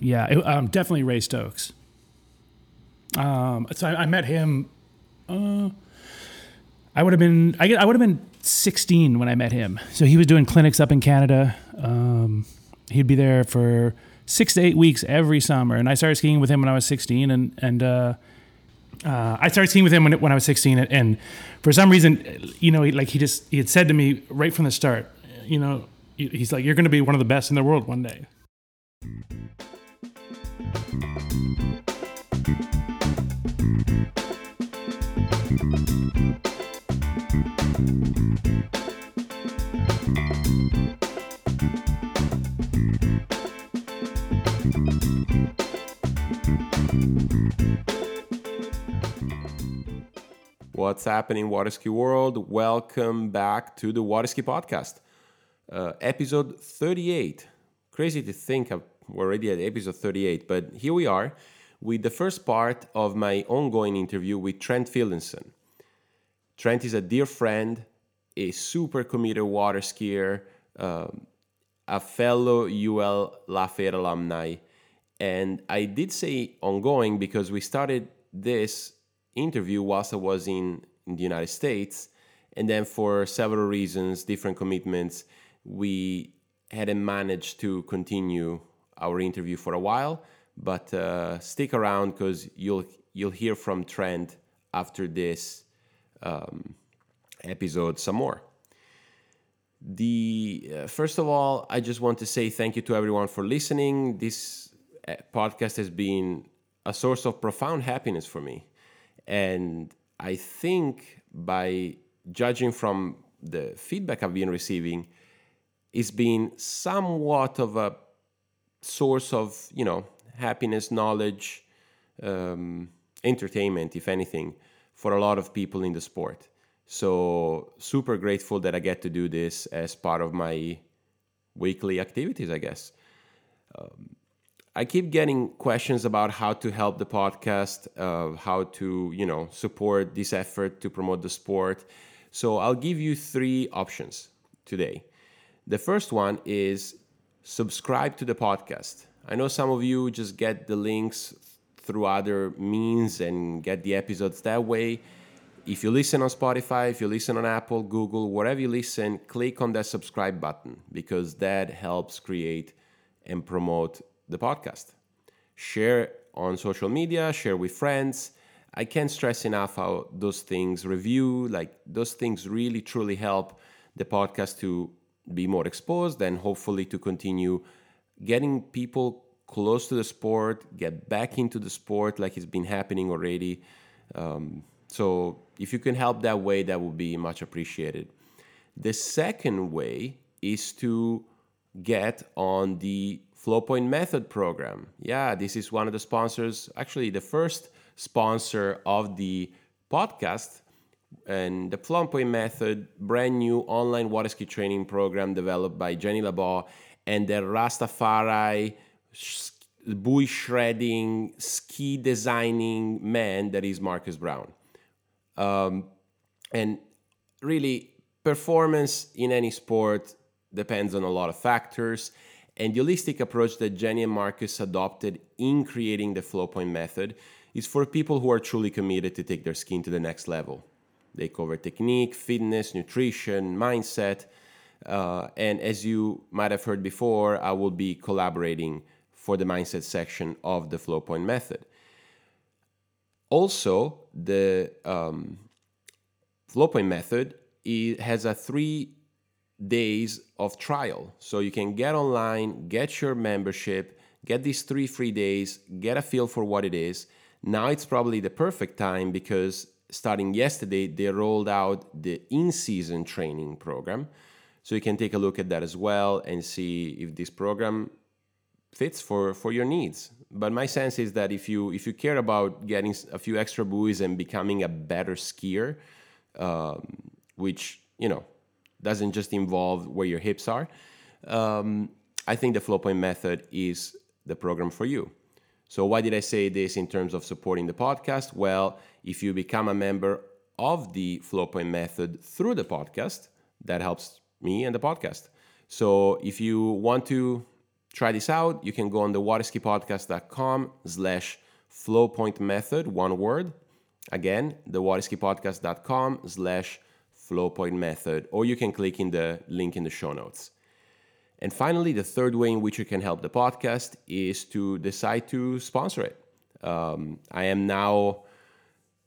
yeah, it, um, definitely Ray Stokes. Um, so I, I met him. Uh, I would have been I, I would have been 16 when I met him. So he was doing clinics up in Canada. Um, he'd be there for six to eight weeks every summer, and I started skiing with him when I was 16, and and uh, uh, I started skiing with him when, when I was 16, and, and for some reason, you know, he, like he just he had said to me right from the start, you know, he's like, you're going to be one of the best in the world one day. What's happening, Waterski World? Welcome back to the Waterski Podcast, uh, episode 38. Crazy to think we're already at episode 38, but here we are with the first part of my ongoing interview with Trent Finlayson. Trent is a dear friend, a super committed water skier, um, a fellow UL Lafayette alumni. And I did say ongoing because we started this interview whilst I was in, in the United States. And then, for several reasons, different commitments, we hadn't managed to continue our interview for a while. But uh, stick around because you'll you'll hear from Trent after this um, episode some more. The uh, first of all, I just want to say thank you to everyone for listening. This uh, podcast has been a source of profound happiness for me, and I think by judging from the feedback I've been receiving, it's been somewhat of a source of you know happiness, knowledge, um, entertainment, if anything, for a lot of people in the sport. So, super grateful that I get to do this as part of my weekly activities, I guess. Um, I keep getting questions about how to help the podcast, uh, how to, you know, support this effort to promote the sport. So I'll give you three options today. The first one is subscribe to the podcast. I know some of you just get the links through other means and get the episodes that way. If you listen on Spotify, if you listen on Apple, Google, wherever you listen, click on that subscribe button because that helps create and promote the podcast. Share on social media, share with friends. I can't stress enough how those things review, like those things really truly help the podcast to be more exposed and hopefully to continue getting people close to the sport, get back into the sport like it's been happening already. Um, so if you can help that way, that would be much appreciated. The second way is to get on the Flowpoint Method program. Yeah, this is one of the sponsors, actually, the first sponsor of the podcast. And the Flowpoint Method, brand new online water ski training program developed by Jenny LaBaw and the Rastafari buoy shredding, ski designing man that is Marcus Brown. Um, and really, performance in any sport depends on a lot of factors. And the holistic approach that Jenny and Marcus adopted in creating the Flowpoint method is for people who are truly committed to take their skiing to the next level. They cover technique, fitness, nutrition, mindset, uh, and as you might have heard before, I will be collaborating for the mindset section of the Flowpoint method. Also, the um, Flowpoint method has a three days of trial. So you can get online, get your membership, get these three free days, get a feel for what it is. Now it's probably the perfect time because starting yesterday, they rolled out the in season training program. So you can take a look at that as well and see if this program fits for, for your needs. But my sense is that if you if you care about getting a few extra buoys and becoming a better skier, um, which you know doesn't just involve where your hips are, um, I think the Flowpoint method is the program for you. So why did I say this in terms of supporting the podcast? Well, if you become a member of the Flowpoint method through the podcast, that helps me and the podcast. So if you want to try this out. You can go on the waterskipodcast.com slash flowpoint method, one word. Again, the waterskipodcast.com slash flowpoint method, or you can click in the link in the show notes. And finally, the third way in which you can help the podcast is to decide to sponsor it. Um, I am now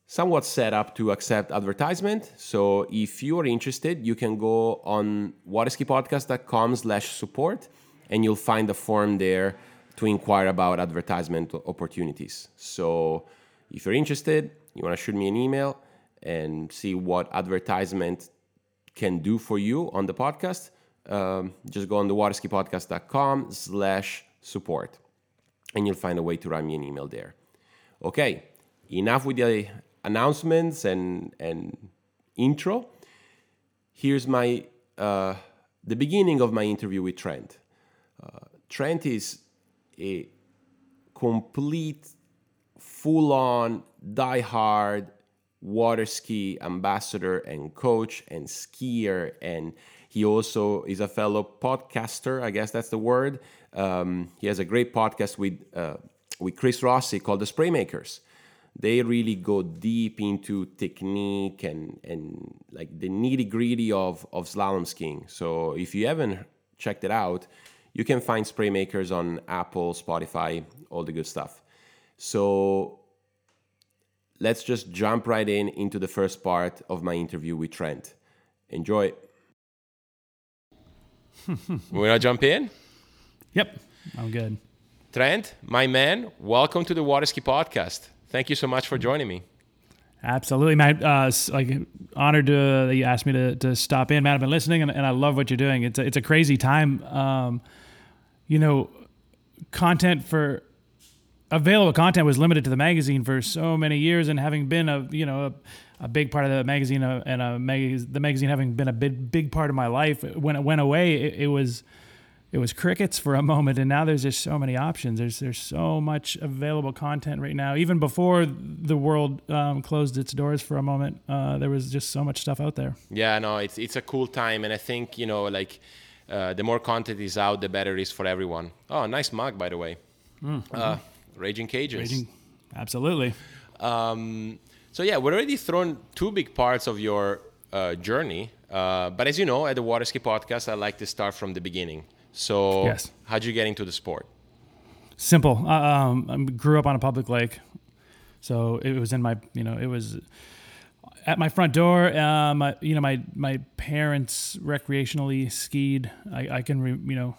somewhat set up to accept advertisement. So if you are interested, you can go on waterskipodcast.com slash support and you'll find a form there to inquire about advertisement opportunities. So if you're interested, you want to shoot me an email and see what advertisement can do for you on the podcast, um, just go on the waterskipodcast.com slash support and you'll find a way to write me an email there. Okay, enough with the announcements and, and intro. Here's my uh, the beginning of my interview with Trent. Uh, Trent is a complete, full-on, die-hard water ski ambassador and coach and skier and he also is a fellow podcaster i guess that's the word um, he has a great podcast with uh, with chris rossi called the spray makers they really go deep into technique and and like the nitty gritty of of slalom skiing so if you haven't checked it out you can find spray makers on apple spotify all the good stuff so let's just jump right in into the first part of my interview with Trent. Enjoy. to jump in? Yep, I'm good. Trent, my man, welcome to the Waterski podcast. Thank you so much for joining me. Absolutely, man. Uh, like honored to, that you asked me to, to stop in, man. I've been listening, and, and I love what you're doing. It's a, it's a crazy time. Um, you know, content for available content was limited to the magazine for so many years, and having been a you know a, a big part of the magazine uh, and a mag- the magazine having been a big big part of my life, when it went away, it, it, was it was crickets for a moment, and now there's just so many options. There's there's so much available content right now. Even before the world um, closed its doors for a moment, uh, there was just so much stuff out there. Yeah, no, it's it's a cool time, and I think you know like. Uh, the more content is out, the better it is for everyone. Oh, nice mug, by the way. Mm-hmm. Raging Cajuns. Raging, absolutely. Um, so yeah, we're already thrown two big parts of your uh, journey, uh, but as you know, at the Waterski podcast, I like to start from the beginning. So, yes. how'd you get into the sport? Simple. Uh, um, I grew up on a public lake, so it was in my, you know, it was at my front door. Um, you know, my my parents recreationally skied. I, I can, re, you know,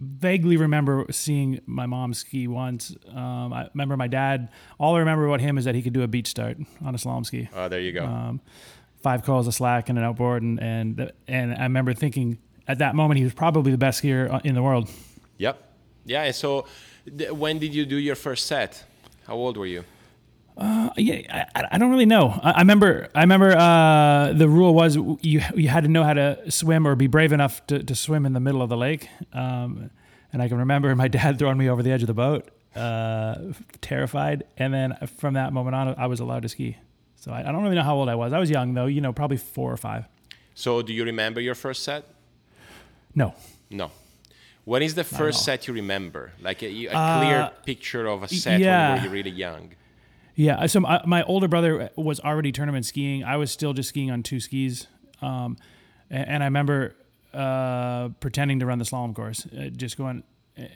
vaguely remember seeing my mom ski once. Um, I remember my dad. All I remember about him is that he could do a beach start on a slalom ski. Oh, there you go. Um, five coils of slack and an outboard, and and and I remember thinking at that moment he was probably the best skier uh, in the world. Yep. Yeah. So, th- when did you do your first set? How old were you? Uh, yeah, I, I, don't really know. I, I remember. I remember uh, the rule was you you had to know how to swim or be brave enough to, to swim in the middle of the lake. Um, and I can remember my dad throwing me over the edge of the boat, uh, terrified. And then from that moment on, I was allowed to ski. So I, I don't really know how old I was. I was young though. You know, probably four or five. So do you remember your first set? No. No. What is the first set you remember? Like a, a clear uh, picture of a set yeah. when you were really young. Yeah. So my, my, older brother was already tournament skiing. I was still just skiing on two skis. Um, and, and, I remember uh, pretending to run the slalom course, uh, just going.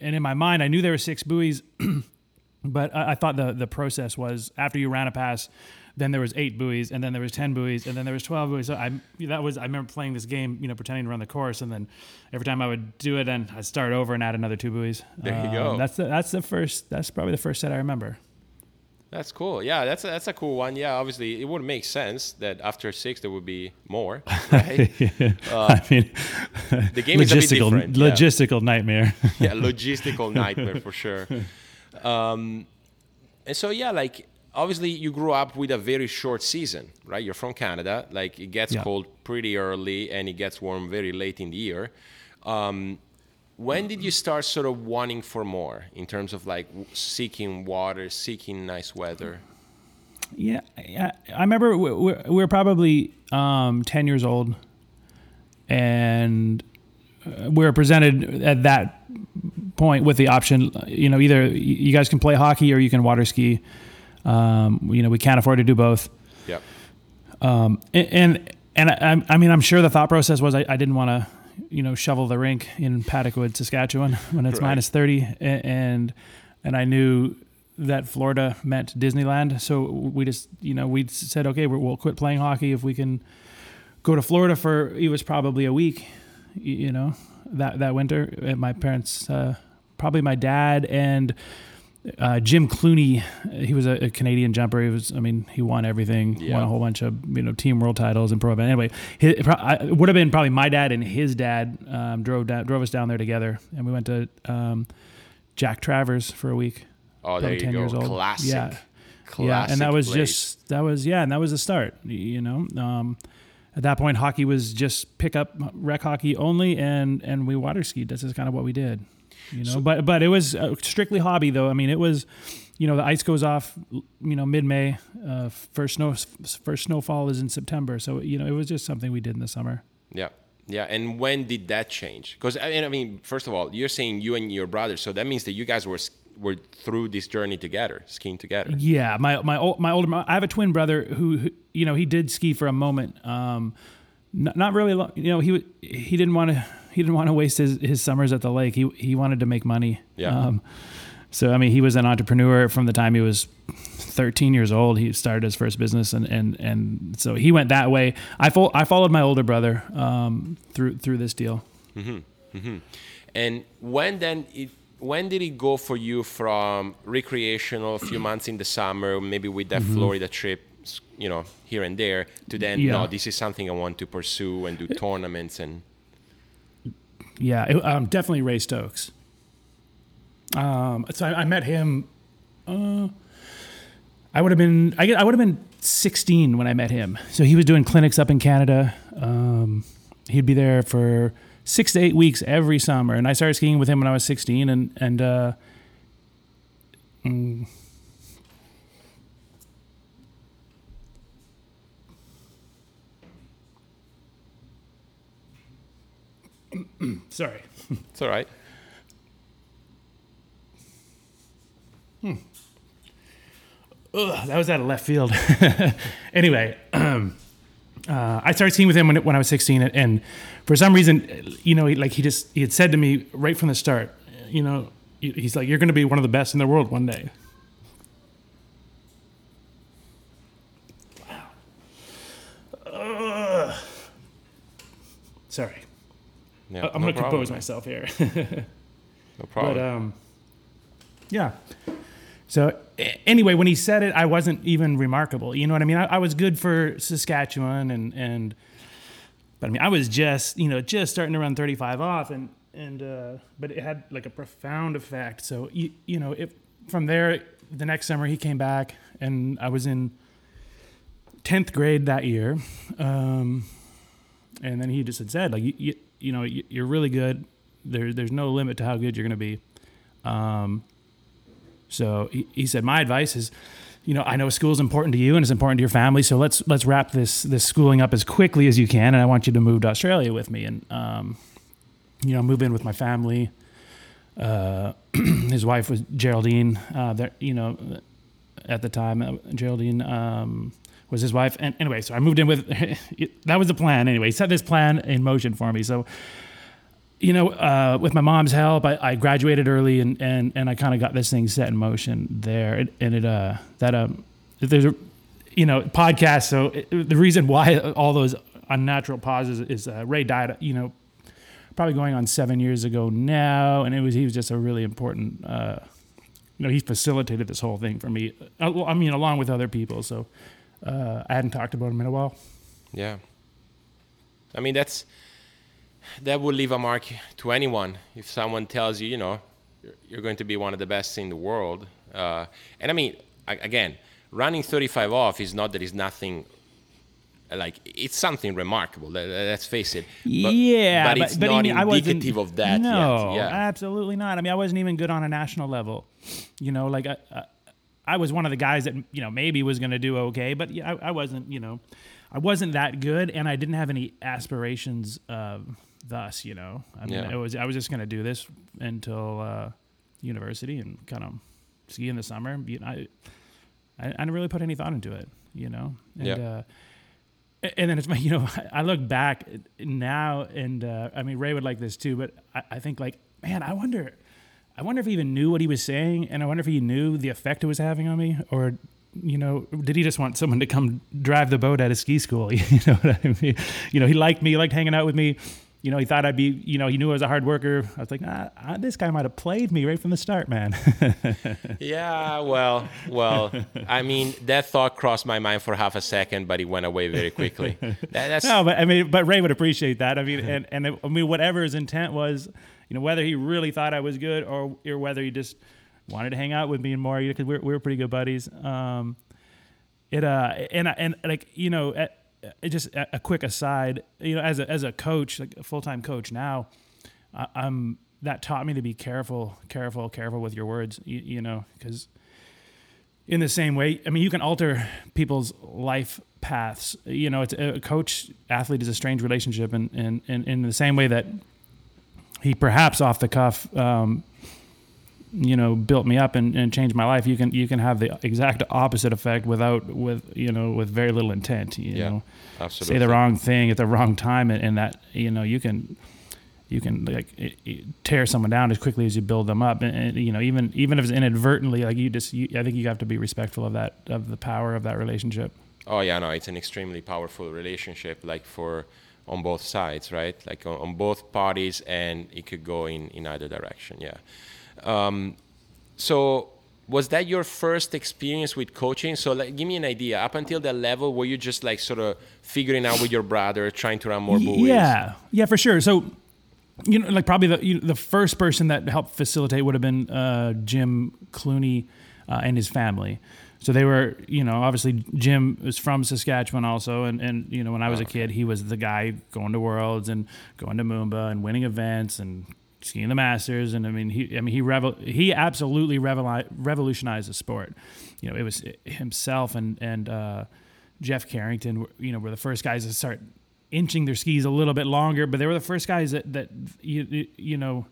And in my mind, I knew there were six buoys, but I, I, thought the the process was after you ran a pass, then there was eight buoys, and then there was ten buoys, and then there was twelve buoys. So I that was I remember playing this game, you know, pretending to run the course, and then every time I would do it, and I'd start over and add another two buoys. There you um, go. That's the that's the first. That's probably the first set I remember. That's cool. Yeah, that's a, that's a cool one. Yeah, obviously it would make sense that after six there would be more. Right? yeah. uh, I mean, the game is a bit different. Logistical yeah. nightmare. yeah, logistical nightmare for sure. Um, and so yeah, like obviously you grew up with a very short season, right? You're from Canada. Like it gets yeah. cold pretty early and it gets warm very late in the year. Um, when did you start sort of wanting for more in terms of like seeking water, seeking nice weather? Yeah, I, I remember we, we, we were probably um, 10 years old and uh, we were presented at that point with the option, you know, either you guys can play hockey or you can water ski. Um, you know, we can't afford to do both. Yeah. Um, and and I, I mean, I'm sure the thought process was I, I didn't want to, you know, shovel the rink in Paddockwood, Saskatchewan, when it's Right. minus 30, and and I knew that Florida meant Disneyland, so we just, you know, we said, okay, we'll quit playing hockey if we can go to Florida for it was probably a week, you know, that that winter. At my parents, uh, probably my dad and uh, Jim Clooney. He was a, a Canadian jumper. He was, I mean, he won everything. Won a whole bunch of you know team world titles and pro event. Anyway, his, it would have been probably my dad and his dad um, drove down, drove us down there together, and we went to um, Jack Travers for a week. Oh, there you 10 go. years old. Classic. Yeah. Classic. yeah, and that was place. just that was yeah, and that was the start. You know, um, at that point, hockey was just pick up rec hockey only, and and we water skied. That's just kind of what we did. You know, but but it was strictly hobby though. I mean, it was, you know, the ice goes off, you know, mid May. Uh, first snow first snowfall is in September, so you know, it was just something we did in the summer. Yeah. Yeah. And when did that change? Because I I mean, first of all, you're saying you and your brother, so that means that you guys were were through this journey together, skiing together. Yeah, my my my older I have a twin brother who, who you know he did ski for a moment. Um, not, not really long. You know he he didn't want to he didn't want to waste his, his summers at the lake. He he wanted to make money. Yeah. Um, so I mean he was an entrepreneur from the time he was 13 years old. He started his first business and and and so he went that way. I fo- I followed my older brother um, through through this deal. And when then it when did it go for you from recreational, a few months in the summer, maybe with that Florida trip, s- you know, here and there, to then. Yeah. no, this is something I want to pursue and do tournaments and Yeah, it, um, definitely Ray Stokes. Um, so I, I met him. Uh, I would have been I, I would have been 16 when I met him. So he was doing clinics up in Canada. Um, he'd be there for six to eight weeks every summer, and I started skiing with him when I was 16. And and uh, mm, sorry. it's all right. Ugh, that was out of left field. anyway, um, uh, I started skiing with him when, when I was 16, and, and for some reason, you know, he, like he just he had said to me right from the start, you know, he's like, "You're going to be one of the best in the world one day." Wow. Ugh. Sorry, Yeah, I'm no going to compose myself here. No problem. But um, yeah. So anyway, when he said it, I wasn't even remarkable. You know what I mean? I, I was good for Saskatchewan, and and but I mean, I was just you know just starting to run 35 off, and and uh, but it had like a profound effect. So you you know if from there the next summer he came back, and I was in 10th grade that year. Um, and then he just had said like you, you, you know you, you're really good. There, there's no limit to how good you're going to be. Um, so he, he said my advice is you know i know school is important to you and it's important to your family so let's let's wrap this this schooling up as quickly as you can and i want you to move to australia with me. And um, you know move in with my family. Uh, his wife was geraldine uh, there you know at the time uh, geraldine um, was his wife and anyway so i moved in with that was the plan anyway set this plan in motion for me so you know, uh, with my mom's help, I, I graduated early and, and, and I kind of got this thing set in motion there. And, and it, uh, that, um, there's a, you know, podcast. So it, the reason why all those unnatural pauses is uh, Ray died, you know, probably going on seven years ago now. And it was, he was just a really important, uh, you know, he facilitated this whole thing for me. Uh, I mean, along with other people. So uh, I hadn't talked about him in a while. Yeah. I mean, that's that would leave a mark to anyone if someone tells you, you know, you're, going to be one of the best in the world. Uh, and I mean, again, running 35 off is not that it's nothing. Like it's something remarkable. let- Let's face it. But, yeah, but it's not I indicative of that No, yet. Yeah. absolutely not. I mean, I wasn't even good on a national level. You know, like I, I, was one of the guys that you know maybe was going to do okay, but I, I wasn't. You know, I wasn't that good, and I didn't have any aspirations of thus. You know, I mean, Yeah. it was I was just gonna do this until uh, university and kind of ski in the summer. You know, I, I I didn't really put any thought into it. You know, and. Yeah. Uh, and then it's my, you know, I look back now, and uh, I mean, Ray would like this too, but I, I think like, man, I wonder, I wonder if he even knew what he was saying, and I wonder if he knew the effect it was having on me, or, you know, did he just want someone to come drive the boat at a ski school? You know what I mean? You know, he liked me, he liked hanging out with me. You know, he thought I'd be, you know, he knew I was a hard worker. I was like, ah, ah, this guy might have played me right from the start, man. Yeah, well, well, I mean, that thought crossed my mind for half a second, but it went away very quickly. That, that's No, but I mean, but Ray would appreciate that. I mean, and and it, I mean, whatever his intent was, you know, whether he really thought I was good or or whether he just wanted to hang out with me and more, because we we're, we were pretty good buddies. Um, it uh, and and like you know, uh, it just a, quick aside, you know, as a as a coach, like a full time coach now, I, I'm that taught me to be careful, careful, careful with your words. You, you know, because in the same way, I mean, you can alter people's life paths. You know, it's a coach athlete is a strange relationship, and and and in the same way that he perhaps off the cuff, um, you know, built me up and, and changed my life. You can you can have the exact opposite effect without with you know with very little intent. You Yeah, know, absolutely. say the wrong thing at the wrong time, and, and that you know you can you can like it, it tear someone down as quickly as you build them up, and, and, you know even even if it's inadvertently, like you just you, I think you have to be respectful of that of the power of that relationship. Oh yeah, no, it's an extremely powerful relationship, like for on both sides, right? Like on, on both parties, and it could go in in either direction. Yeah. Um, so was that your first experience with coaching? So like, give me an idea. Up until that level, were you just like sort of figuring out with your brother, trying to run more buoys? Yeah, yeah, for sure. So, you know, like probably the you the first person that helped facilitate would have been uh, Jim Clooney uh, and his family. So they were, you know, obviously Jim was from Saskatchewan also, and and you know when I was a kid, he was the guy going to Worlds and going to Moomba and winning events and skiing the Masters, and I mean he, I mean he revel, he absolutely revolutionized the sport. You know, it was himself and and uh, Jeff Carrington, were- you know, were the first guys to start inching their skis a little bit longer, but they were the first guys that that you you know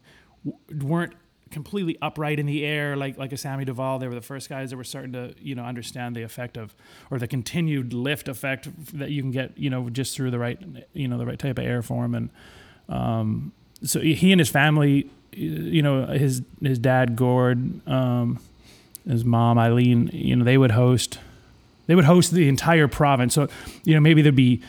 weren't completely upright in the air like like a Sammy Duvall. They were the first guys that were starting to you know understand the effect of or the continued lift effect that you can get you know just through the right you know the right type of air form and um, so he and his family you know his his dad Gord um, his mom Eileen you know they would host they would host the entire province so you know maybe there'd be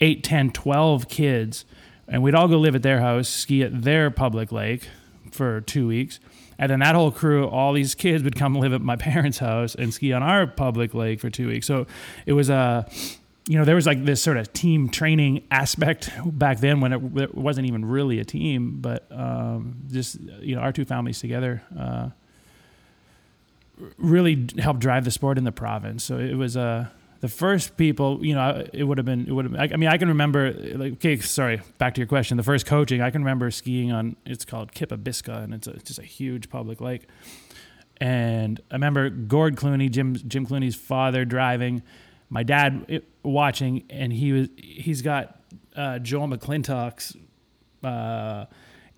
8 10 12 kids and we'd all go live at their house ski at their public lake for two weeks and then that whole crew all these kids would come live at my parents house and ski on our public lake for two weeks so it was a you know there was like this sort of team training aspect back then when it, it wasn't even really a team but um, just you know our two families together uh, really helped drive the sport in the province. So it was uh, the first people, you know, it would have been, it would have, I, I mean, I can remember, like, okay, sorry, back to your question. The first coaching, I can remember skiing on, it's called Kipabiskau, and it's, a, it's just a huge public lake. And I remember Gord Clooney, Jim, Jim Clooney's father, driving, my dad it, watching, and he was, he's got uh, Joel McClintock's uh,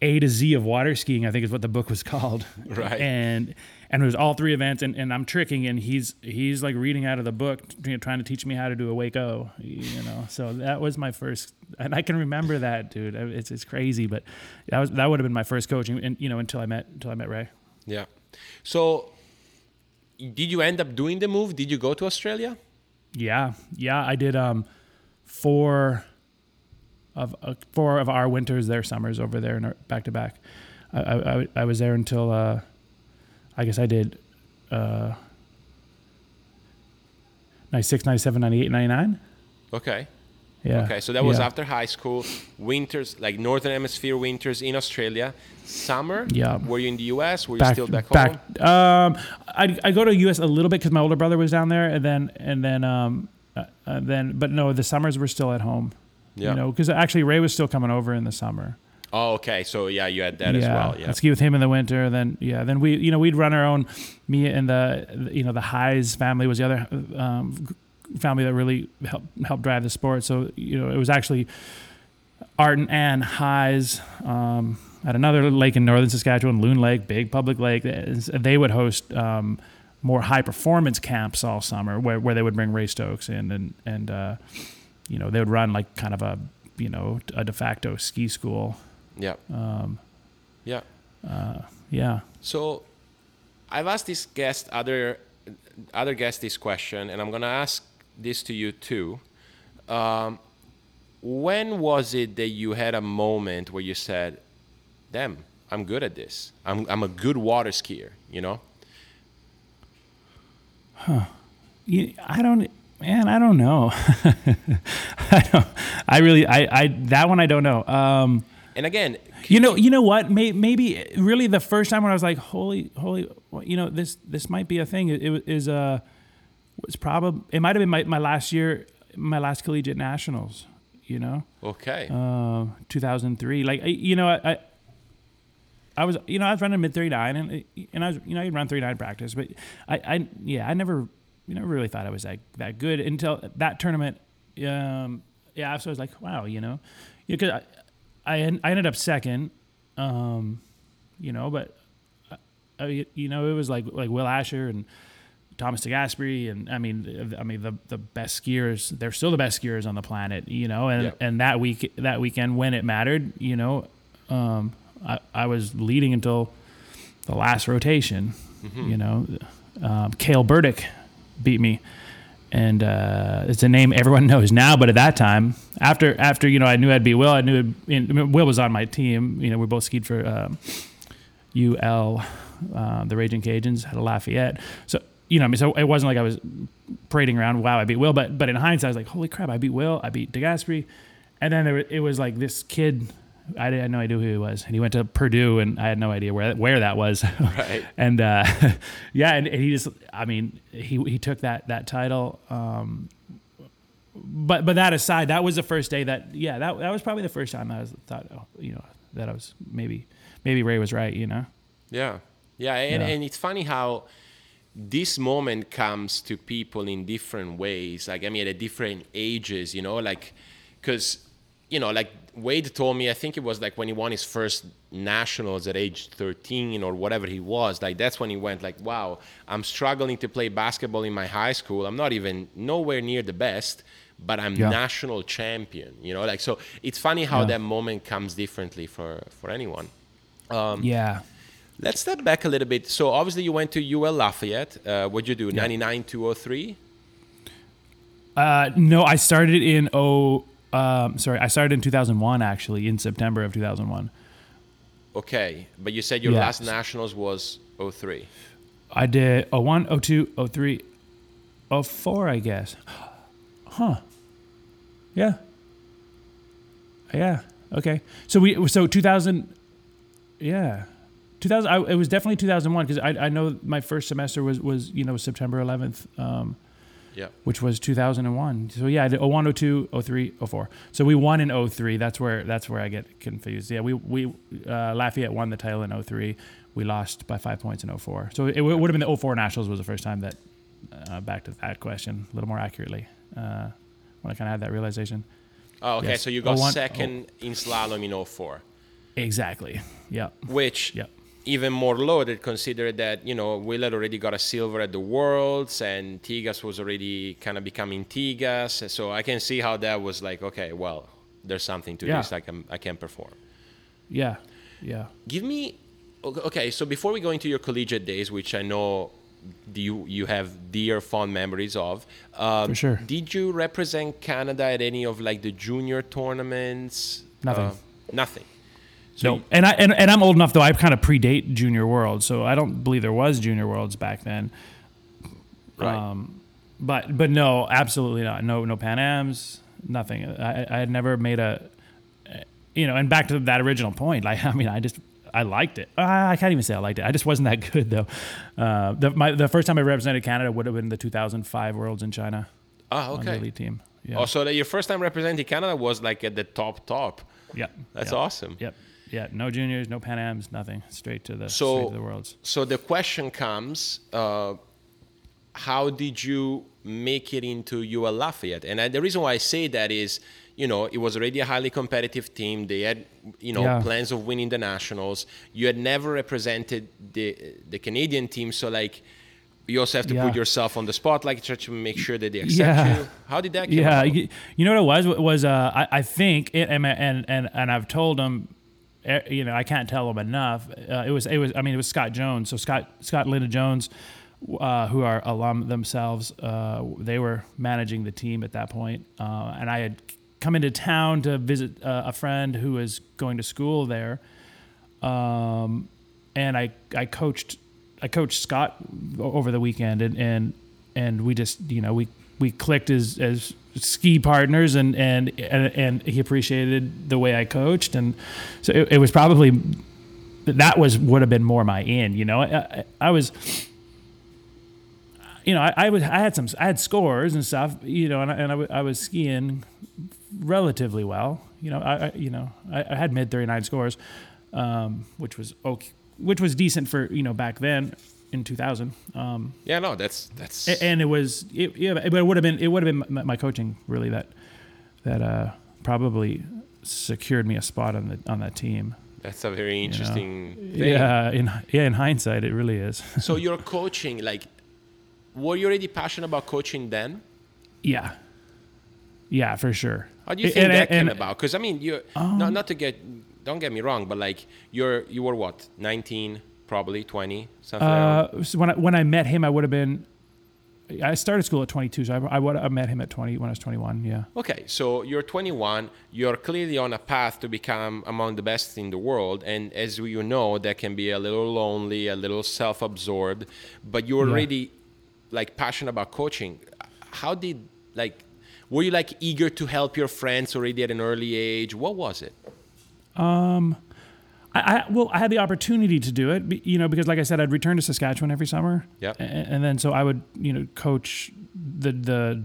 A to Z of water skiing, I think is what the book was called. Right. And and it was all three events, and, and I'm tricking, and he's he's like reading out of the book, you know, trying to teach me how to do a Waco, you know. So that was my first, and I can remember that, dude. It's it's crazy, but that was that would have been my first coaching, and you know, until I met until I met Ray. Yeah. So, did you end up doing the move? Did you go to Australia? Yeah, yeah, I did um four of uh, four of our winters, their summers over there, and back to back. I, I I- I was there until uh, I guess I did uh, 96, 97, 98, 99. Okay. Yeah. Okay. So that was yeah. after high school. Winters, like northern hemisphere winters in Australia. Summer. Yeah. Were you in the U.S.? Were you back still back home? back. Um, I I go to U.S. a little bit because my older brother was down there, and then and then um, uh, uh, then but no, the summers were still at home. Yeah. You know, because actually Ray was still coming over in the summer. Oh, okay. So yeah, you had that as well. Yeah. I'd ski with him in the winter. Then yeah, then we you know we'd run our own. Me and the you know the Highs family was the other um, family that really helped helped drive the sport. So you know it was actually Arden and Highs um, at another lake in northern Saskatchewan, Loon Lake, big public lake. They would host um, more high performance camps all summer where, where they would bring Ray Stokes in and and uh, you know they would run like kind of a you know a de facto ski school. Yeah. Um, yeah. Uh, yeah. So I've asked this guest other other guests this question, and I'm gonna ask this to you too. Um, when was it that you had a moment where you said, "Damn, I'm good at this. I'm I'm a good water skier," you know? Huh. You, I don't man, I don't know. I don't I really I I that one I don't know. Um and again, you know, you know what? Maybe, maybe really the first time when I was like, "Holy, holy," you know, this this might be a thing. It, it is uh was probably it might have been my, my last year, my last collegiate nationals. You know. Okay. Uh, 2003. Like you know, I, I I was, you know, I was running mid 39 and, and I was, you know, I run 39 practice, but I, I, yeah, I never, you know, really thought I was that, that good until that tournament. Um, yeah. So I was like, wow, you know, because I, I, I ended up second, um, you know, but, I, you know, it was like, like Will Asher and Thomas DeGasperi. And I mean, I mean, the, the best skiers, they're still the best skiers on the planet, you know, and, yep. and that week, that weekend when it mattered, you know, um, I, I was leading until the last rotation. Mm-hmm. You know, um, Cale Burdick beat me, and uh, it's a name everyone knows now. But at that time, after after you know, I knew I'd be Will. I knew Will was on my team. You know, we both skied for UL, uh, the Raging Cajuns, had a Lafayette. So you know, I mean, so it wasn't like I was parading around. Wow, I beat Will. But but in hindsight, I was like, holy crap, I beat Will. I beat DeGasperi. And then there, it was like this kid I had no idea who he was, and he went to Purdue, and I had no idea where where that was. Right. and uh, yeah, and, and, he just, I mean, he he took that that title. Um, but but that aside, that was the first day that yeah, that that was probably the first time I was thought, oh, you know, that I was maybe maybe Ray was right, you know. Yeah, yeah, and, yeah. and it's funny how this moment comes to people in different ways. Like I mean, at different ages, you know, like because you know, like Wade told me, I think it was like when he won his first nationals at age 13 or whatever he was, like that's when he went like, wow, I'm struggling to play basketball in my high school. I'm not even nowhere near the best, but I'm yeah. national champion, you know, like, so it's funny how yeah. that moment comes differently for, for anyone. Um, yeah. Let's step back a little bit. So obviously you went to UL Lafayette. Uh, what'd you do? Yeah. 99 to 03? Uh, no, I started in 0, um, sorry, I started in 2001 actually, in September of 2001. Okay, but you said your yeah. last nationals was 03. I did 01, 02, 03, 04, I guess. Huh. Yeah. Yeah. Okay. So we so 2000 yeah. 2000 I, it was definitely 2001 cuz I I know my first semester was was you know September 11th um yeah. Which was 2001. So yeah, I did 01, 02, 03, 04. So we won in 03. That's where that's where I get confused. Yeah, we we uh, Lafayette won the title in 03. We lost by five points in 04. So it, w- would have been the 04 Nationals was the first time that. Uh, back to that question a little more accurately uh, when I kind of had that realization. Oh, okay. Yes. So you got 01, second oh. in slalom in 04. Exactly. Yeah. Which yep even more loaded consider that you know Will had already got a silver at the Worlds and Tigas was already kind of becoming Tigas. So I can see how that was like okay well there's something to yeah. this I can I can perform. Yeah yeah. Give me okay so before we go into your collegiate days which I know you you have dear fond memories of um, for sure. did you represent Canada at any of like the junior tournaments? Nothing. Uh, nothing so no, and I and, and I'm old enough though. I kind of predate Junior World, so I don't believe there was Junior Worlds back then. Right. Um, but but no, absolutely not. No no Pan Am's, nothing. I I had never made a, you know. And back to that original point, like I mean, I just I liked it. I can't even say I liked it. I just wasn't that good though. Uh, the my the first time I represented Canada would have been the 2005 Worlds in China. Oh, okay. On the elite team. Yeah. Oh, so your first time representing Canada was like at the top top. Yeah. That's yep. awesome. Yep yeah, no juniors, no Pan Am's, nothing. Straight to the so, straight to the worlds. So the question comes: uh, How did you make it into UL Lafayette? And I, the reason why I say that is, you know, it was already a highly competitive team. They had, you know, Yeah. plans of winning the nationals. You had never represented the the Canadian team, so like, you also have to Yeah. put yourself on the spotlight, try to make sure that they accept Yeah. you. How did that? Yeah, about? you, know what it was it was uh, I, I think it, and and and and I've told eh, you know, I can't tell them enough. Uh, it was it was I mean it was Scott Jones. So Scott Scott and Linda Jones, uh, who are alum themselves, uh, they were managing the team at that point, uh, and I had come into town to visit uh, a friend who was going to school there, um, and I I coached I coached Scott over the weekend, and and and we just you know we we clicked as as ski partners, and and and, and he appreciated the way I coached, and so it, it was probably that was would have been more my in, you know. I, I, was. You know, I, I was I had some I had scores and stuff, you know, and I, and I, I was skiing relatively well. You know, I, you know I, I had mid thirty nine scores, um, which was okay, which was decent for you know back then in two thousand. Um, yeah, no, that's that's and it was it, yeah, but it would have been it would have been my, my coaching really that that uh, probably secured me a spot on the on that team. that's a very interesting thing. Yeah, in yeah in hindsight, it really is. So you're coaching, like, were you already passionate about coaching then? yeah, yeah, for sure. How do you think and- that came and- Um, about? Because I mean, you not not to get don't get me wrong, but like you're you were what 19, probably 20, something. like. Uh, so when I, when I met him, I would have been. I started school at 22, so I, I would have met him at 20 when I was 21. Yeah. Okay, so you're 21. You're clearly on a path to become among the best in the world, and as you know, that can be a little lonely, a little self-absorbed. But you're Yeah. already like passionate about coaching. How did like? Were you like eager to help your friends already at an early age? What was it? I, I well, I had the opportunity to do it, you know, because like I said, I'd return to Saskatchewan every summer. Yep. A- And, then so I would, you know, coach the the,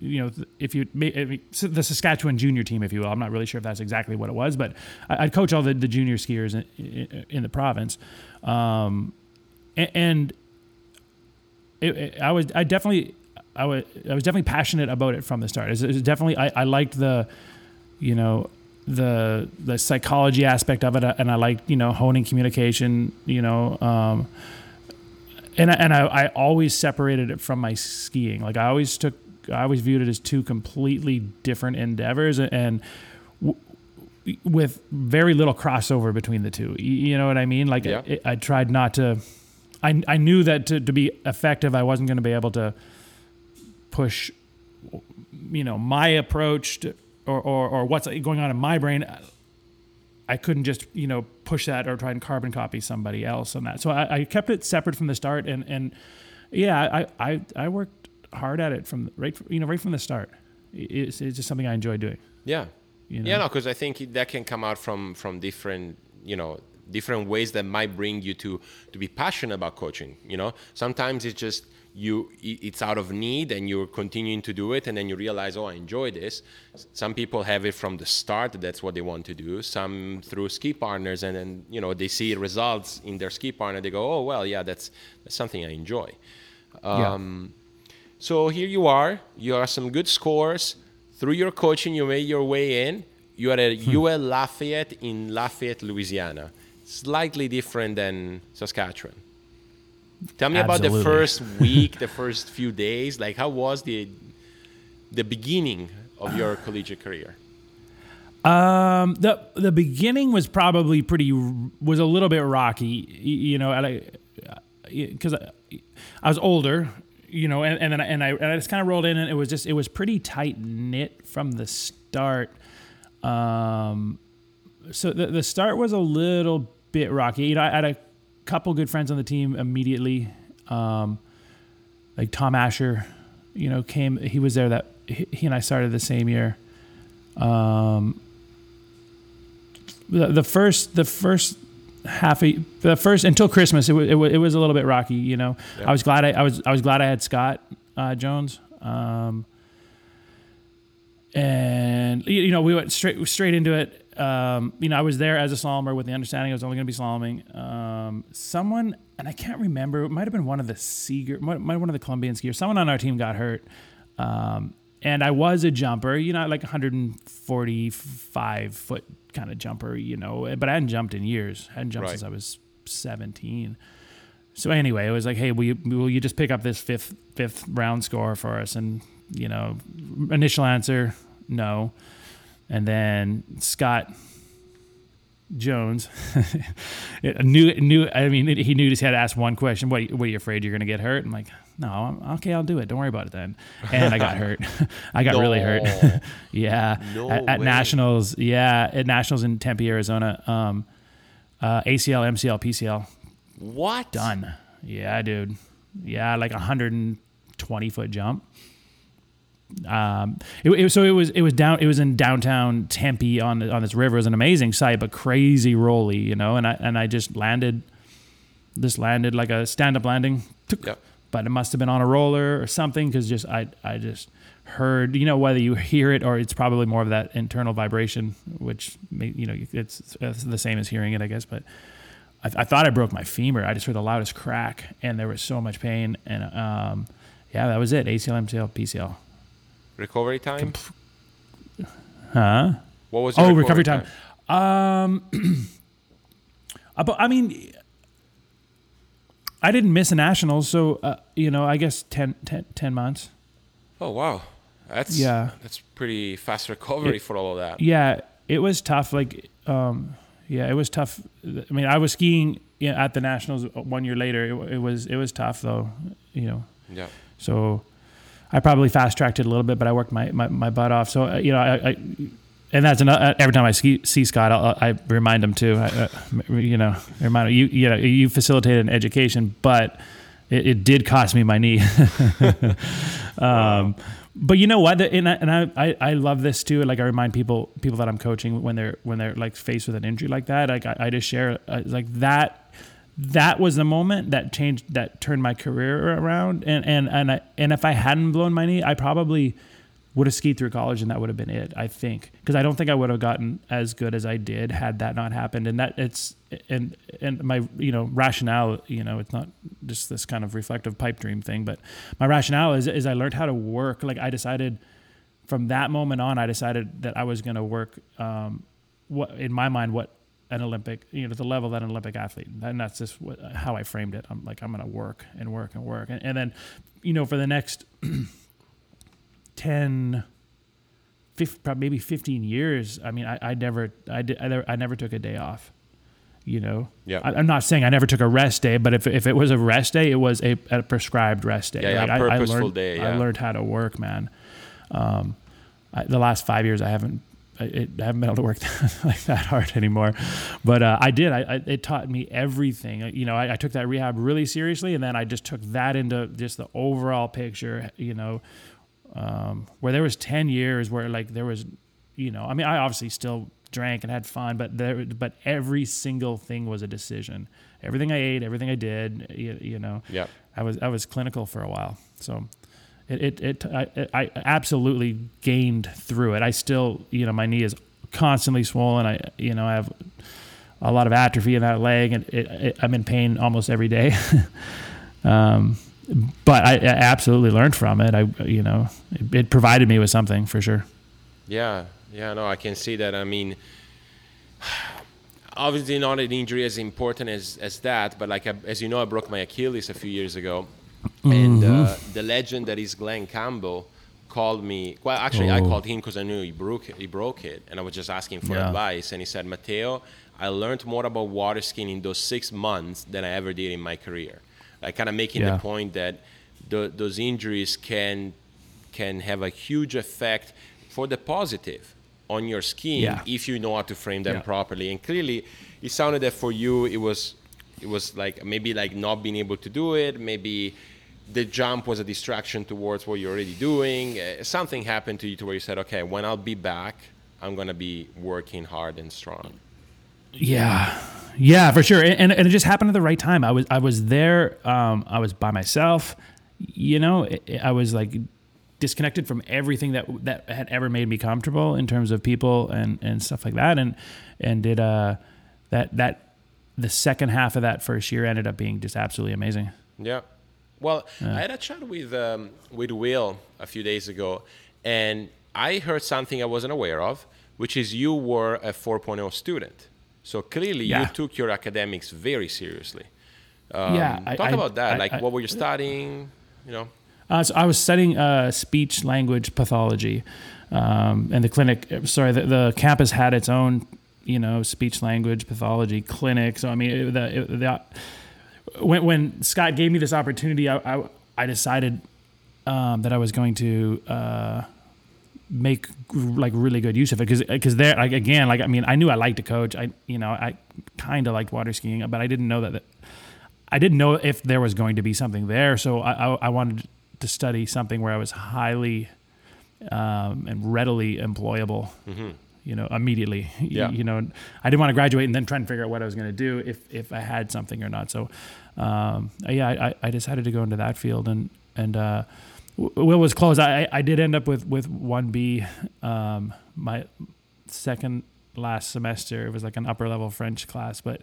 you know, if you ma- I mean, s- the Saskatchewan junior team, if you will. I'm not really sure if that's exactly what it was, but I'd coach all the, the junior skiers in, in, in the province, um, and it, it- I was I definitely I was I was definitely passionate about it from the start. It was, it was definitely I, I liked the, you know, the the psychology aspect of it, uh, and I like you know honing communication. You know, um, and I, and I, I always separated it from my skiing. Like I always took I always viewed it as two completely different endeavors, and. W- with very little crossover between the two, you know what I mean? Like Yeah. I, I tried not to. I, I knew that to, to be effective, I wasn't going to be able to push, you know, my approach to, or, or, or what's going on in my brain. I couldn't just, you know, push that or try and carbon copy somebody else on that. So I, I kept it separate from the start. And, and yeah, I, I, I worked hard at it from right, you know, right from the start. It's, it's just something I enjoy doing. Yeah. You know? Yeah, no, because I think that can come out from from different, you know, different ways that might bring you to to be passionate about coaching. You know, sometimes it's just you it's out of need and you're continuing to do it and then you realize oh i enjoy this some people have it from the start that's what they want to do some through ski partners and then you know they see results in their ski partner they go oh well yeah that's that's something i enjoy Yeah. um, so here you are. You have some good scores. Through your coaching, you made your way in. You are at Hmm. UL Lafayette in Lafayette, Louisiana. Slightly different than Saskatchewan. Tell me about the first week, the first few days. Like, how was the the beginning of your collegiate career? Um, the the beginning was probably pretty was a little bit rocky, you know, because I, I was older, you know, and, and then I, and I and I just kind of rolled in, and it was just it was pretty tight knit from the start. Um, so the the start was a little bit rocky. You know, I had a couple good friends on the team immediately, um, like Tom Asher, you know, came. He was there that he, and I started the same year. Um, the, the first the first half of, the first until Christmas it was, it was it was a little bit rocky you know Yeah. I was glad I, I was I was glad I had Scott uh, Jones um, and you know we went straight straight into it um, you know I was there as a slalomer with the understanding I was only going to be slaloming um, someone and I can't remember it might have been one of the Seeger might, might one of the Colombian skiers someone on our team got hurt um, and I was a jumper, you know, like 145 foot kind of jumper, you know, but I hadn't jumped in years. I hadn't jumped Right. since I was 17. So anyway, it was like, hey, will you will you just pick up this fifth fifth round score for us? And you know, initial answer, no. And then Scott Jones knew knew. I mean, he knew he just had to ask one question. What, what are you afraid you're going to get hurt? I'm like, no, I'm, okay, I'll do it. Don't worry about it then. And I got hurt. I got really hurt. Yeah, No at, at nationals. Yeah, at nationals in Tempe, Arizona. Um, uh, ACL, MCL, PCL, What? done. Yeah, dude. Yeah, like a 120 foot jump. Um, it, it, so it was it was down it was in downtown Tempe on on this river. It was an amazing sight, but crazy rolly, you know. And I and I just landed, this landed like a stand up landing. Yep. But it must have been on a roller or something because just I I just heard you know whether you hear it or it's probably more of that internal vibration, which you know it's, it's the same as hearing it, I guess, but. I, I thought I broke my femur. I just heard the loudest crack, and there was so much pain. And um, yeah, that was it. ACL, MCL, PCL. Recovery time? Huh? What was your Oh, recovery time. Um, about, I mean, I didn't miss a national, so uh, you know, I guess 10, 10, 10 months. Oh wow, that's Yeah. That's pretty fast recovery for all of that. Yeah, it was tough. Like, um, yeah, it was tough. I mean, I was skiing at the nationals one year later. It, it was it was tough though. You know, Yeah. So I probably fast tracked it a little bit, but I worked my, my, my butt off. So, uh, you know, I, I and that's another, every time I ski, see Scott, I'll, I remind him too, I, uh, you know, remind him, you, you know, you facilitated an education, but it, it did cost me my knee. um, but you know what? And I, and I, I, I love this too. Like I remind people, people that I'm coaching when they're, when they're like faced with an injury like that, like I, I just share uh, like that, that was the moment that changed that turned my career around. And and and I, and if I hadn't blown my knee I probably would have skied through college and that would have been it I think. Because I don't think I would have gotten as good as I did had that not happened. And that it's and and my you know rationale you know it's not just this kind of reflective pipe dream thing but my rationale is is I learned how to work. Like I decided from that moment on I decided that I was going to work um, what in my mind what an Olympic, you know, the level that an Olympic athlete, and that's just what, how I framed it. I'm like, I'm going to work and work and work, and, and then, you know, for the next 10, 15, maybe 15 years, I mean, I, I never, I did, I never, I never took a day off. You know, Yeah. I, I'm not saying I never took a rest day, but if, if it was a rest day, it was a, a prescribed rest day. Yeah, yeah, Like, I, I purposeful learned, day, I learned how to work, man. Um, I, the last five years, I haven't I, it, I haven't been able to work like that hard anymore, but uh, I did. I, I it taught me everything. Uh, You know, I, I took that rehab really seriously, and then I just took that into just the overall picture. You know, um, where there was ten years where like there was, you know, I mean, I obviously still drank and had fun, but there, but every single thing was a decision. Everything I ate, everything I did, you, you know, Yeah. I was I was clinical for a while, so it it, it I, I absolutely gained through it. I still you know my knee is constantly swollen. I you know I have a lot of atrophy in that leg, and it, it, I'm in pain almost every day. um, but I, I absolutely learned from it. I you know it, it provided me with something for sure. Yeah, yeah, no, I can see that. I mean, obviously not an injury as important as, as that, but like as you know, I broke my Achilles a few years ago, and uh, the legend that is Glenn Campbell called me. Well, actually, I Oh. called him because I knew he broke he broke it, and I was just asking for Yeah. advice, and he said, Matteo, I learned more about water skiing in those six months than I ever did in my career. Like kind of making Yeah. the point that tho- those injuries can can have a huge effect for the positive on your skiing Yeah. if you know how to frame them properly. And clearly, it sounded that for you it was it was like maybe like not being able to do it, maybe the jump was a distraction towards what you're already doing. Uh, something happened to you to where you said, okay, when I'll be back, I'm gonna be working hard and strong. Yeah, yeah, for sure. And, and it just happened at the right time. I was I was there. Um, I was by myself. You know, I- I was like disconnected from everything that that had ever made me comfortable in terms of people and and stuff like that. And and did uh that that the second half of that first year ended up being just absolutely amazing. Yeah. Well, I had a chat with um, with Will a few days ago, and I heard something I wasn't aware of, which is you were a 4.0 student. So clearly, Yeah. you took your academics very seriously. Um, Yeah, I- talk I- about that. I- like, what were you studying? You know. Uh, so I was studying uh, speech language pathology, um, and the clinic. Sorry, the, the campus had its own, you know, speech language pathology clinic. So I mean, it, the, it, the, when when Scott gave me this opportunity, I I, I decided um, that I was going to. Uh, make like really good use of it. Because because there like again like I mean I knew I liked to coach. I you know I kind of liked water skiing but I didn't know that, that I didn't know if there was going to be something there. So I I, I wanted to study something where I was highly um, and readily employable you know immediately. Yeah. you know I didn't want to graduate and then try and figure out what I was going to do if if I had something or not. So um, yeah I, I- decided to go into that field and and uh, Will was close. I, I I did end up with with one B. Um, my second last semester it was like an upper level French class, but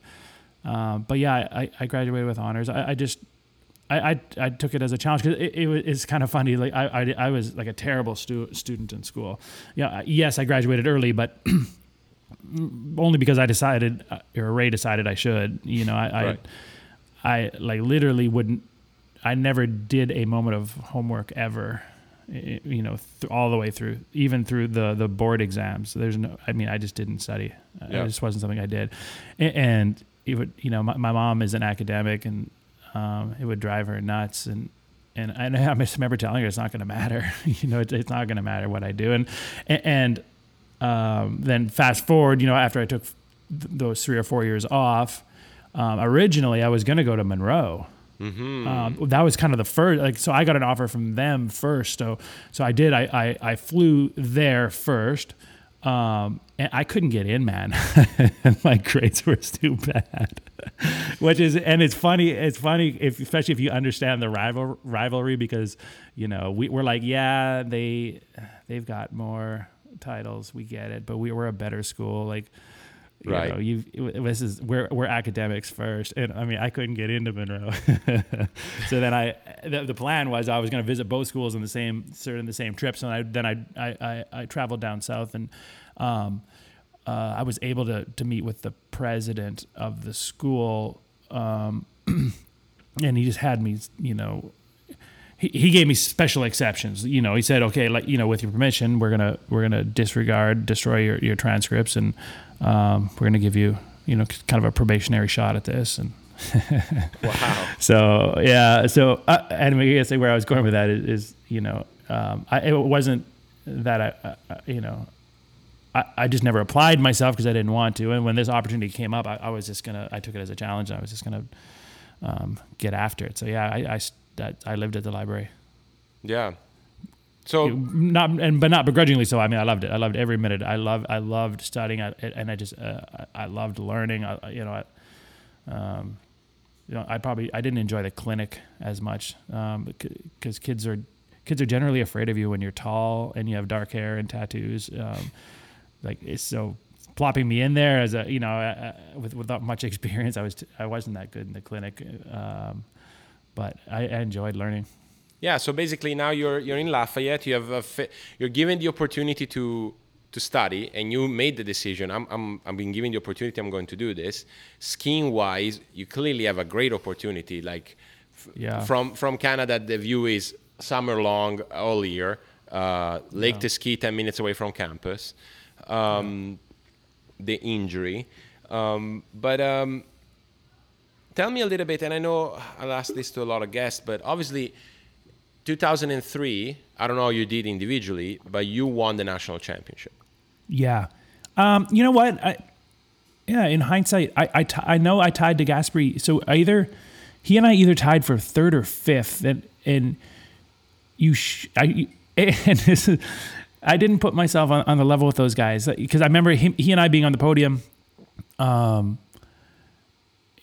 um, but yeah, I, I graduated with honors. I, I just I, I I took it as a challenge because it, it was it's kind of funny. Like I, I I was like a terrible stu- student in school. Yeah, yes, I graduated early, but. only because I decided, uh, or Ray decided I should. You know, I, Right. I, I like literally wouldn't I never did a moment of homework ever. You know, th- all the way through, even through the the board exams. There's no. I mean, I just didn't study. Yeah. It just wasn't something I did, A- and it would. You know, my, my mom is an academic, and um, it would drive her nuts. And and I, I just remember telling her it's not going to matter. you know, it's, it's not going to matter what I do. And and um, then fast forward, you know, after I took th- those three or four years off, um, originally I was going to go to Monroe. Um, that was kind of the first, like, so I got an offer from them first. So, so I did, I, I, I flew there first. Um, and I couldn't get in, man. My grades were too bad, which is, and it's funny. It's funny, if, especially if you understand the rival rivalry, because you know we, we're like, yeah, they they've got more titles, we get it, but we were a better school. Like, you Right. know, you this is we're we're academics first, and I mean I couldn't get into Monroe, so then I the, the plan was I was going to visit both schools in the same sort of in the same trips, and I then I I, I, I traveled down south and. Um, uh, I was able to to meet with the president of the school, um, and he just had me, you know, he, he gave me special exceptions. You know, he said, okay, like you know, with your permission, we're gonna we're gonna disregard, destroy your, your transcripts, and um, we're gonna give you, you know, kind of a probationary shot at this. And Wow. so yeah, so uh, and I guess where I was going with that is, is you know, um, I, it wasn't that I, I you know. I, I just never applied myself because I didn't want to. And when this opportunity came up, I, I was just gonna. I took it as a challenge. And I was just gonna um, get after it. So yeah, I I, I lived at the library Yeah. So not and but not begrudgingly so. I mean, I loved it. I loved every minute. I loved I loved studying, and I just uh, I loved learning. I, you know, I, um, you know, I probably I didn't enjoy the clinic as much because kids are kids are generally afraid of you when you're tall and you have dark hair and tattoos. Um, like it's so plopping me in there as a you know uh, uh, with without much experience. I was t- I wasn't that good in the clinic, um, but I, I enjoyed learning. Yeah, so basically now you're you're in Lafayette. You have a fi- you're given the opportunity to to study, and you made the decision. I'm I'm I'm being given the opportunity. I'm going to do this. Skiing wise, you clearly have a great opportunity. Like f- Yeah. from from Canada, the view is summer long all year. Uh, Lake to ski, ten minutes away from campus. Um, The injury, um, but. Um, tell me a little bit, and I know I'll ask this to a lot of guests, but obviously, 2003, I don't know how you did individually, but you won the national championship. Yeah. Um, you know what? I, yeah, in hindsight, I, I, t- I know I tied to Gasperi. So either he and I either tied for third or fifth, and and you, sh- I, and this is, I didn't put myself on, on the level with those guys because I remember him, he and I being on the podium. Um,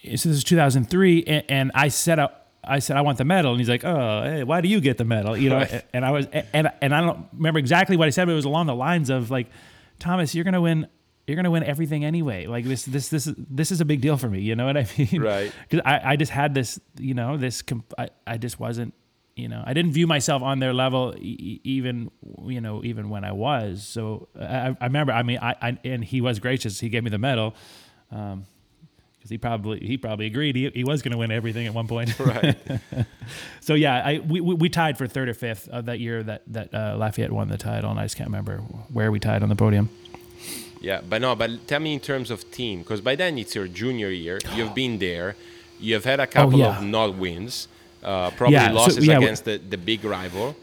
so this is 2003, and, and I set up. I said I want the medal, and he's like, "Oh, hey, why do you get the medal?" You know, Right. and I was, and and I don't remember exactly what I said, but it was along the lines of like, "Thomas, you're gonna win. You're gonna win everything anyway. Like this, this, this is this is a big deal for me. You know what I mean? Right. Because I, I just had this, you know, this. Comp- I, I just wasn't you know, I didn't view myself on their level, e- even you know, even when I was. So I, I remember. I mean, I, I, and he was gracious. He gave me the medal. Um, because he probably he probably agreed he, he was going to win everything at one point. Right. so yeah, I we, we, tied for third or fifth of that year that that uh, Lafayette won the title, and I just can't remember where we tied on the podium. Yeah, but no, but tell me in terms of team, because by then it's your junior year. You've been there. You've had a couple yeah. of not wins, uh, probably Yeah, so- losses yeah, against the, the big rival.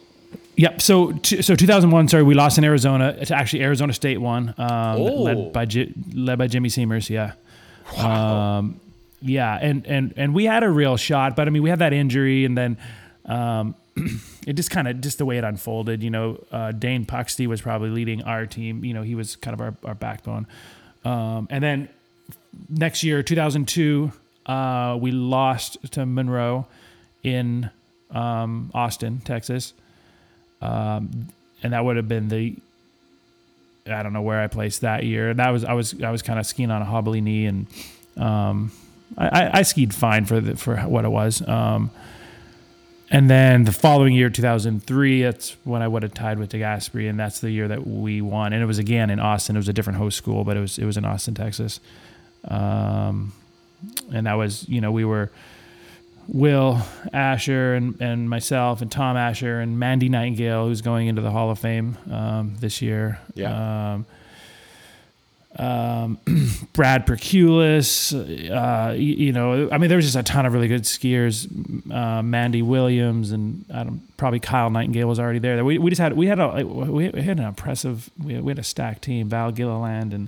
Yep. So t- so 2001. Sorry, we lost in Arizona. It's actually Arizona State won, um, Oh. led by Ji- led by Jimmy Siemers. Yeah. Um, yeah, and and and we had a real shot, but I mean, we had that injury, and then um, it just kind of just the way it unfolded. You know, uh, Dane Puxty was probably leading our team. You know, he was kind of our our backbone. Um, and then next year, 2002, uh, we lost to Monroe in um, Austin, Texas um, and that would have been the I don't know where I placed that year. That was I was I was kind of skiing on a hobbly knee, and um, I, I, skied fine for the for what it was. Um, and then the following year, 2003, that's when I would have tied with Degasperis, and that's the year that we won. And it was again in Austin. It was a different host school, but it was it was in Austin, Texas. Um, and that was you know we were Will Asher and, and myself and Tom Asher and Mandy Nightingale, who's going into the Hall of Fame um, this year. Yeah. Um, um, Brad Perculis, uh, y- you, know, I mean, there was just a ton of really good skiers. Uh, Mandy Williams and I don't, probably Kyle Nightingale was already there. We, we just had we had a we we had an impressive we had, we had a stacked team. Val Gilliland and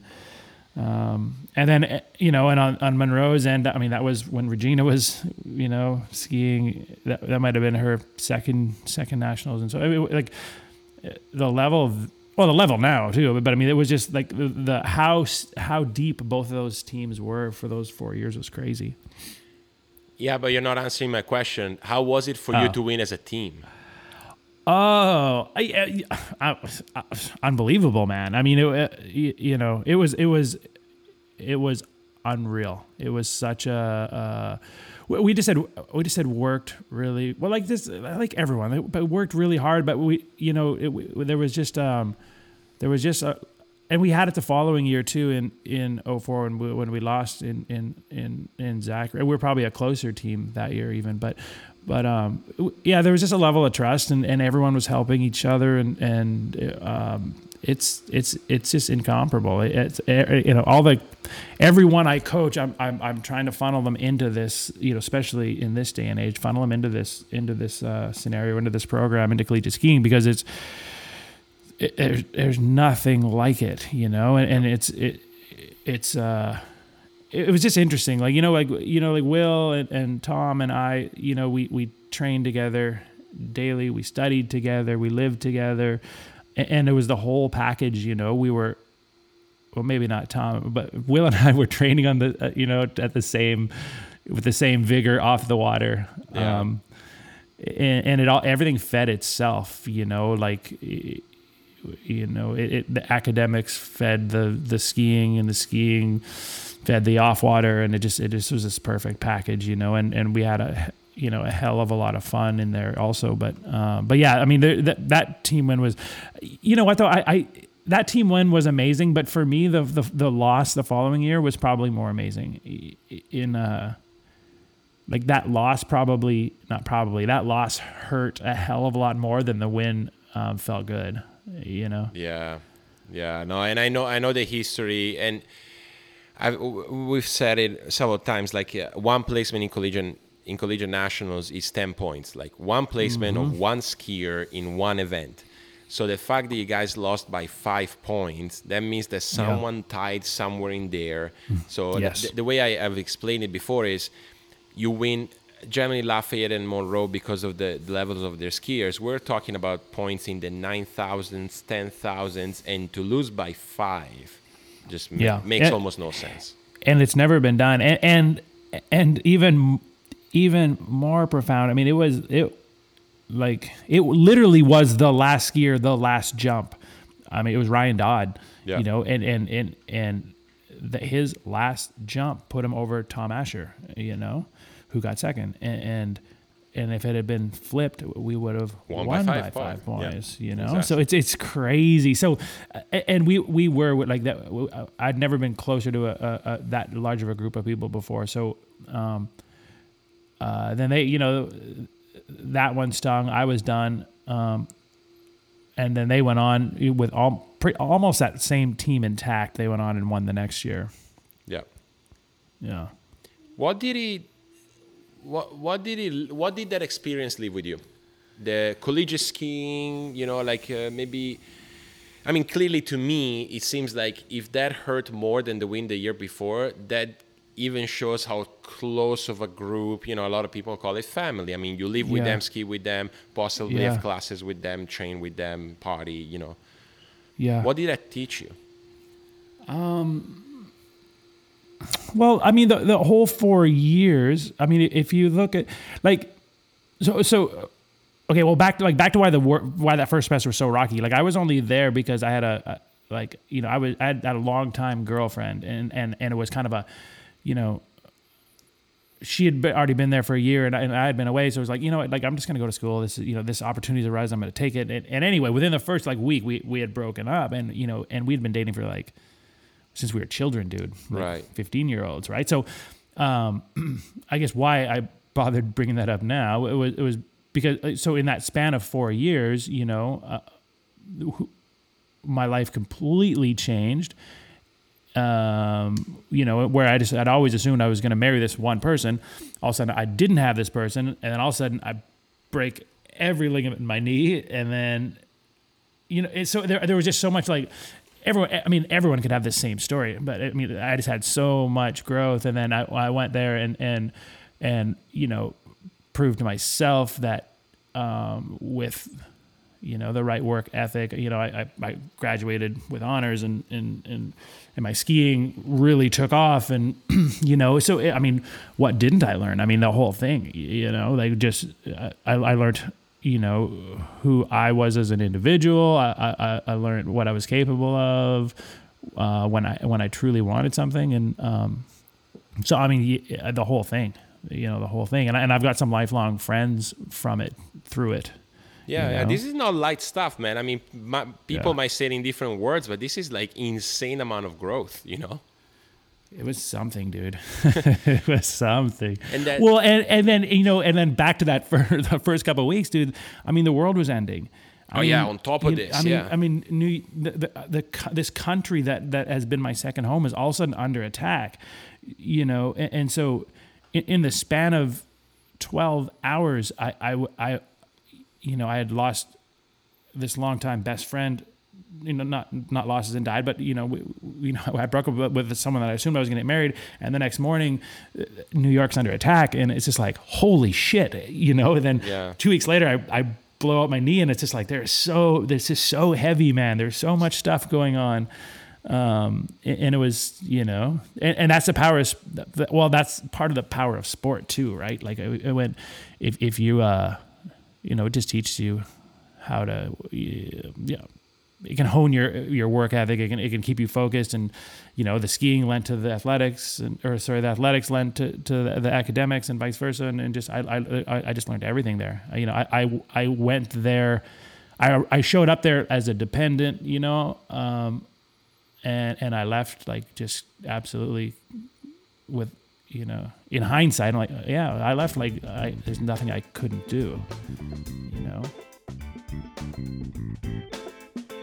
um, and then eh, you know, and on, on Monroe's end, I mean, that was when Regina was you know skiing. That that might have been her second second nationals, and so I mean, like eh, the level of well, the level now too. But I mean, it was just like the, the how how deep both of those teams were for those four years was crazy. Yeah, but you're not answering my question. How was it for you Oh. to win as a team? Oh, I, I, I, unbelievable, man! I mean, it, you, know, it was, it was, it was unreal. It was such a. Uh, we we just had, we just had worked really well, like this, like everyone, but worked really hard. But we, you know, it, we, there was just, um, there was just a, and we had it the following year too in in 04 when we, when we lost in in in in Zachary. We were probably a closer team that year even, but but um yeah, there was just a level of trust and, and everyone was helping each other and and um it's it's it's just incomparable. It- It's you know all the everyone I coach, I'm I'm I'm trying to funnel them into this, you know, especially in this day and age, funnel them into this into this uh, scenario, into this program, into collegiate skiing because it's it, there's there's nothing like it, you know, and, and it's it it's uh it, was just interesting, like you know, like you know, like Will and, and Tom and I, you know, we we trained together daily, we studied together, we lived together, and, and it was the whole package, you know. We were well, maybe not Tom, but Will and I were training on the, uh, you know, at the same, with the same vigor off the water. Yeah. Um, and, and it all, everything fed itself, you know, like, you know, it, it, the academics fed the, the skiing and the skiing fed the off water. And it just, it just was this perfect package, you know, and, and we had a, you know, a hell of a lot of fun in there also. But, um, but yeah, I mean, there, that, that team win was, you know what though? I, I, that team win was amazing, but for me, the, the the loss the following year was probably more amazing. In uh, like that loss, probably not probably that loss hurt a hell of a lot more than the win um, felt good. You know, Yeah, yeah, no, and I know I know the history, and I've, we've said it several times. Like uh, one placement in collegiate in collegiate nationals is ten points. Like one placement of one skier in one event. So the fact that you guys lost by five points, that means that someone tied somewhere in there. So Yes. the, the way I have explained it before is, you win generally Lafayette and Monroe because of the levels of their skiers. We're talking about points in the nine thousands, ten thousands, and to lose by five just Yeah. makes Yeah. almost no sense. and it's never been done. And and and even even more profound. I mean, it was it like it literally was the last skier, the last jump. I mean, it was Ryan Dodd. Yeah. You know, and and and and the, his last jump put him over Tom Asher. You know, who got second, and. and and if it had been flipped, we would have Won won, by by five five, points. Yeah. You know, exactly. so it's it's crazy. So, and we we were like that. I'd never been closer to a, a, a that large of a group of people before. So, um, uh, then they, you know, that one stung. I was done. Um, and then they went on with all, pre, almost that same team intact. They went on and won the next year. Yeah. Yeah. What did he? What what did he? What did that experience leave with you? The collegiate skiing, you know, like uh, maybe. I mean, clearly to me, it seems like if that hurt more than the win the year before, that even shows how close of a group. You know, a lot of people call it family. I mean, you live with Yeah. them, ski with them, possibly Yeah. have classes with them, train with them, party. You know, Yeah. what did that teach you? Well, I mean, the, the whole four years. I mean, if you look at like, so so, okay. Well, back to like back to why the why that first semester was so rocky. Like, I was only there because I had a, a like you know I was I had, had a long time girlfriend and and and it was kind of a, you know. She had been, already been there for a year, and I, and I had been away. So it was like, you know, what, like I'm just gonna go to school. This, is you know, this opportunity's arise. I'm gonna take it. And, and anyway, within the first like week, we we had broken up, and you know, and we'd been dating for like since we were children, dude. Like Right. 15 year olds, right? So, um, I guess why I bothered bringing that up now it was it was because uh, so in that span of four years, you know, uh, my life completely changed. Um, you know, where I just I'd always assumed I was going to marry this one person. All of a sudden, I didn't have this person, and then all of a sudden, I break every ligament in my knee, and then you know, so there, there was just so much like everyone. I mean, everyone could have the same story, but I mean, I just had so much growth, and then I, I went there and and and you know, proved to myself that um, with you know the right work ethic, you know, I, I, I graduated with honors, and and and and my skiing really took off, and you know, so I mean, what didn't I learn? I mean, the whole thing, you know, like just I, I learned you know who I was as an individual. I, I, I learned what I was capable of uh, when I when I truly wanted something, and um, so I mean the whole thing, you know, the whole thing, and I, and I've got some lifelong friends from it through it. Yeah, you yeah, this is not light stuff, man. I mean, my, people Yeah. might say it in different words, but this is like insane amount of growth, you know? It was something, dude. it was something. And that- well, and and then you know, and then back to that for the first couple of weeks, dude. I mean, the world was ending. I Oh, yeah, on top of you- this, I mean, yeah. I mean, New, the, the, the this country that that has been my second home is all of a sudden under attack. You know, and, and so in, in the span of twelve hours, I, I I you know I had lost this longtime best friend you know, not not lost as in died, but you know, we, you know, I broke up with, someone that I assumed I was going to get married, and the next morning, uh, New York's under attack, and it's just like, holy shit, you know. And then Yeah. two weeks later, I, I blow out my knee, and it's just like there's so this is so heavy, man. There's so much stuff going on, um, and, and it was, you know, and, and that's the power of, well, that's part of the power of sport too, right? Like it, it went, if if you, uh, you know, it just teaches you how to, yeah it can hone your your work ethic. It can it can keep you focused, and you know the skiing lent to the athletics, and, or sorry, the athletics lent to, to the, the academics, and vice versa. And, and just I, I I just learned everything there. You know, I I, I went there. I I showed up there as a dependent. You know, um, and and I left like just absolutely with you know in hindsight I'm like yeah I left like I, there's nothing I couldn't do. You know.